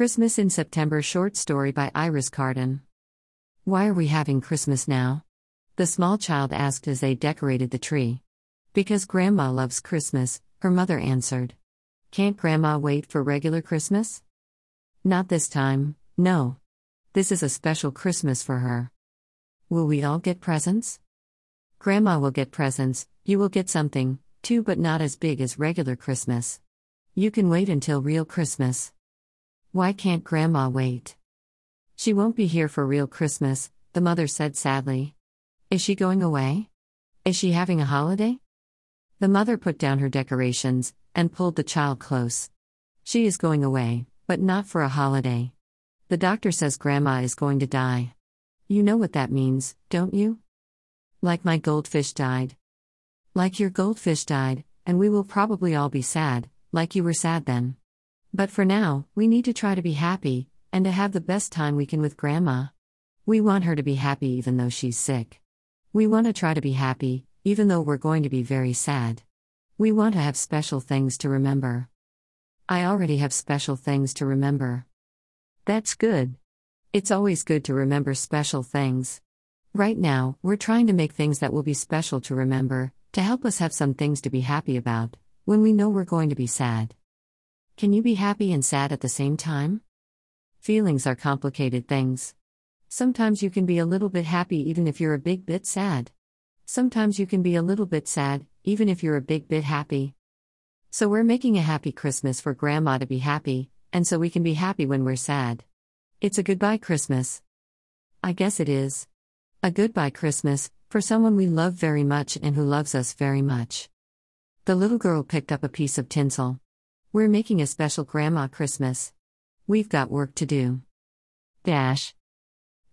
Christmas in September short story by Iris Carden. Why are we having Christmas now? The small child asked as they decorated the tree. Because Grandma loves Christmas, her mother answered. Can't Grandma wait for regular Christmas? Not this time, no. This is a special Christmas for her. Will we all get presents? Grandma will get presents, you will get something, too, but not as big as regular Christmas. You can wait until real Christmas. Why can't Grandma wait? She won't be here for real Christmas, the mother said sadly. Is she going away? Is she having a holiday? The mother put down her decorations and pulled the child close. She is going away, but not for a holiday. The doctor says Grandma is going to die. You know what that means, don't you? Like my goldfish died. Like your goldfish died, and we will probably all be sad, like you were sad then. But for now, we need to try to be happy, and to have the best time we can with Grandma. We want her to be happy even though she's sick. We want to try to be happy, even though we're going to be very sad. We want to have special things to remember. I already have special things to remember. That's good. It's always good to remember special things. Right now, we're trying to make things that will be special to remember, to help us have some things to be happy about, when we know we're going to be sad. Can you be happy and sad at the same time? Feelings are complicated things. Sometimes you can be a little bit happy even if you're a big bit sad. Sometimes you can be a little bit sad, even if you're a big bit happy. So we're making a happy Christmas for Grandma to be happy, and so we can be happy when we're sad. It's a goodbye Christmas. I guess it is. A goodbye Christmas, for someone we love very much and who loves us very much. The little girl picked up a piece of tinsel. We're making a special Grandma Christmas. We've got work to do. Dash.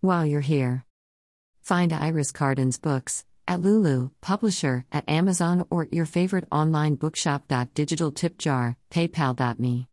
While you're here, find Iris Carden's books at Lulu, publisher, at Amazon, or your favorite online bookshop. Digital tip jar, paypal.me.